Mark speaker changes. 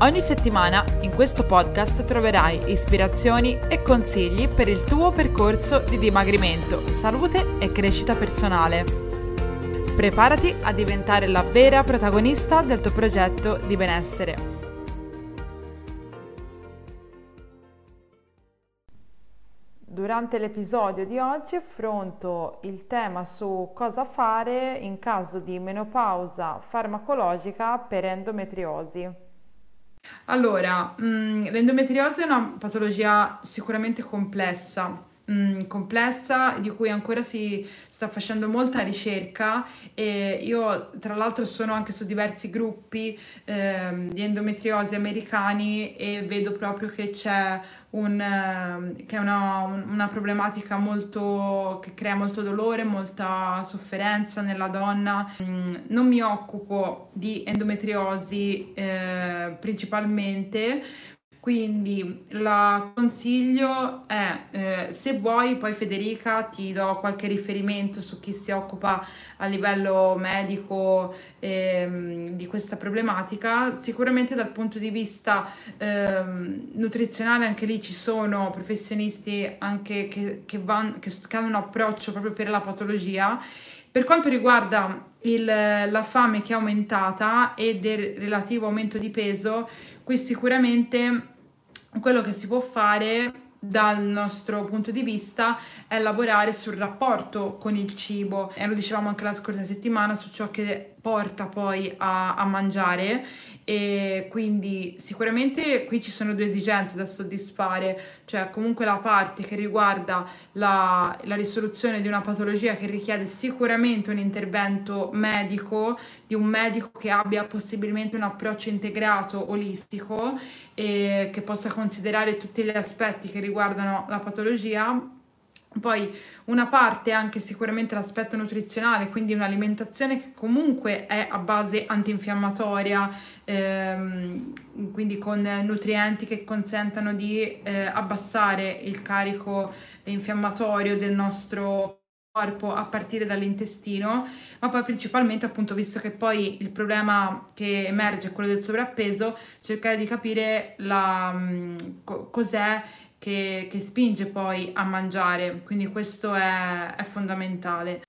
Speaker 1: Ogni settimana in questo podcast troverai ispirazioni e consigli per il tuo percorso di dimagrimento, salute e crescita personale. Preparati a diventare la vera protagonista del tuo progetto di benessere. Durante l'episodio di oggi affronto il tema su cosa fare in caso di menopausa farmacologica per endometriosi. Allora, mh, mm, l'endometriosi è una patologia sicuramente complessa mh, mm, complessa di cui ancora si sta facendo molta ricerca e io tra l'altro sono anche su diversi gruppi eh, di endometriosi americani e vedo proprio che c'è un, eh, che è una, una, problematica molto che crea molto dolore, molta sofferenza nella donna. Mm, non mi occupo di endometriosi eh, principalmente, quindi la consiglio è, eh, se vuoi, poi Federica ti do qualche riferimento su chi si occupa a livello medico ehm, di questa problematica. Sicuramente dal punto di vista ehm, nutrizionale anche lì ci sono professionisti anche che, che, van, che, che hanno un approccio proprio per la patologia. Per quanto riguarda il, la fame che è aumentata e del relativo aumento di peso, qui sicuramente quello che si può fare dal nostro punto di vista è lavorare sul rapporto con il cibo. E lo dicevamo anche la scorsa settimana su ciò che porta poi a, a, mangiare. E quindi sicuramente qui ci sono due esigenze da soddisfare, cioè comunque la parte che riguarda la, la risoluzione di una patologia che richiede sicuramente un intervento medico, di un medico che abbia possibilmente un approccio integrato, olistico e che possa considerare tutti gli aspetti che riguardano la patologia poi una parte anche sicuramente l'aspetto nutrizionale, quindi un'alimentazione che comunque è a base antinfiammatoria, ehm, quindi con nutrienti che consentano di eh, abbassare il carico infiammatorio del nostro corpo a partire dall'intestino, ma poi principalmente appunto visto che poi il problema che emerge è quello del sovrappeso, cercare di capire la, mm, cos'è che, che, spinge poi a mangiare, quindi questo è, è fondamentale.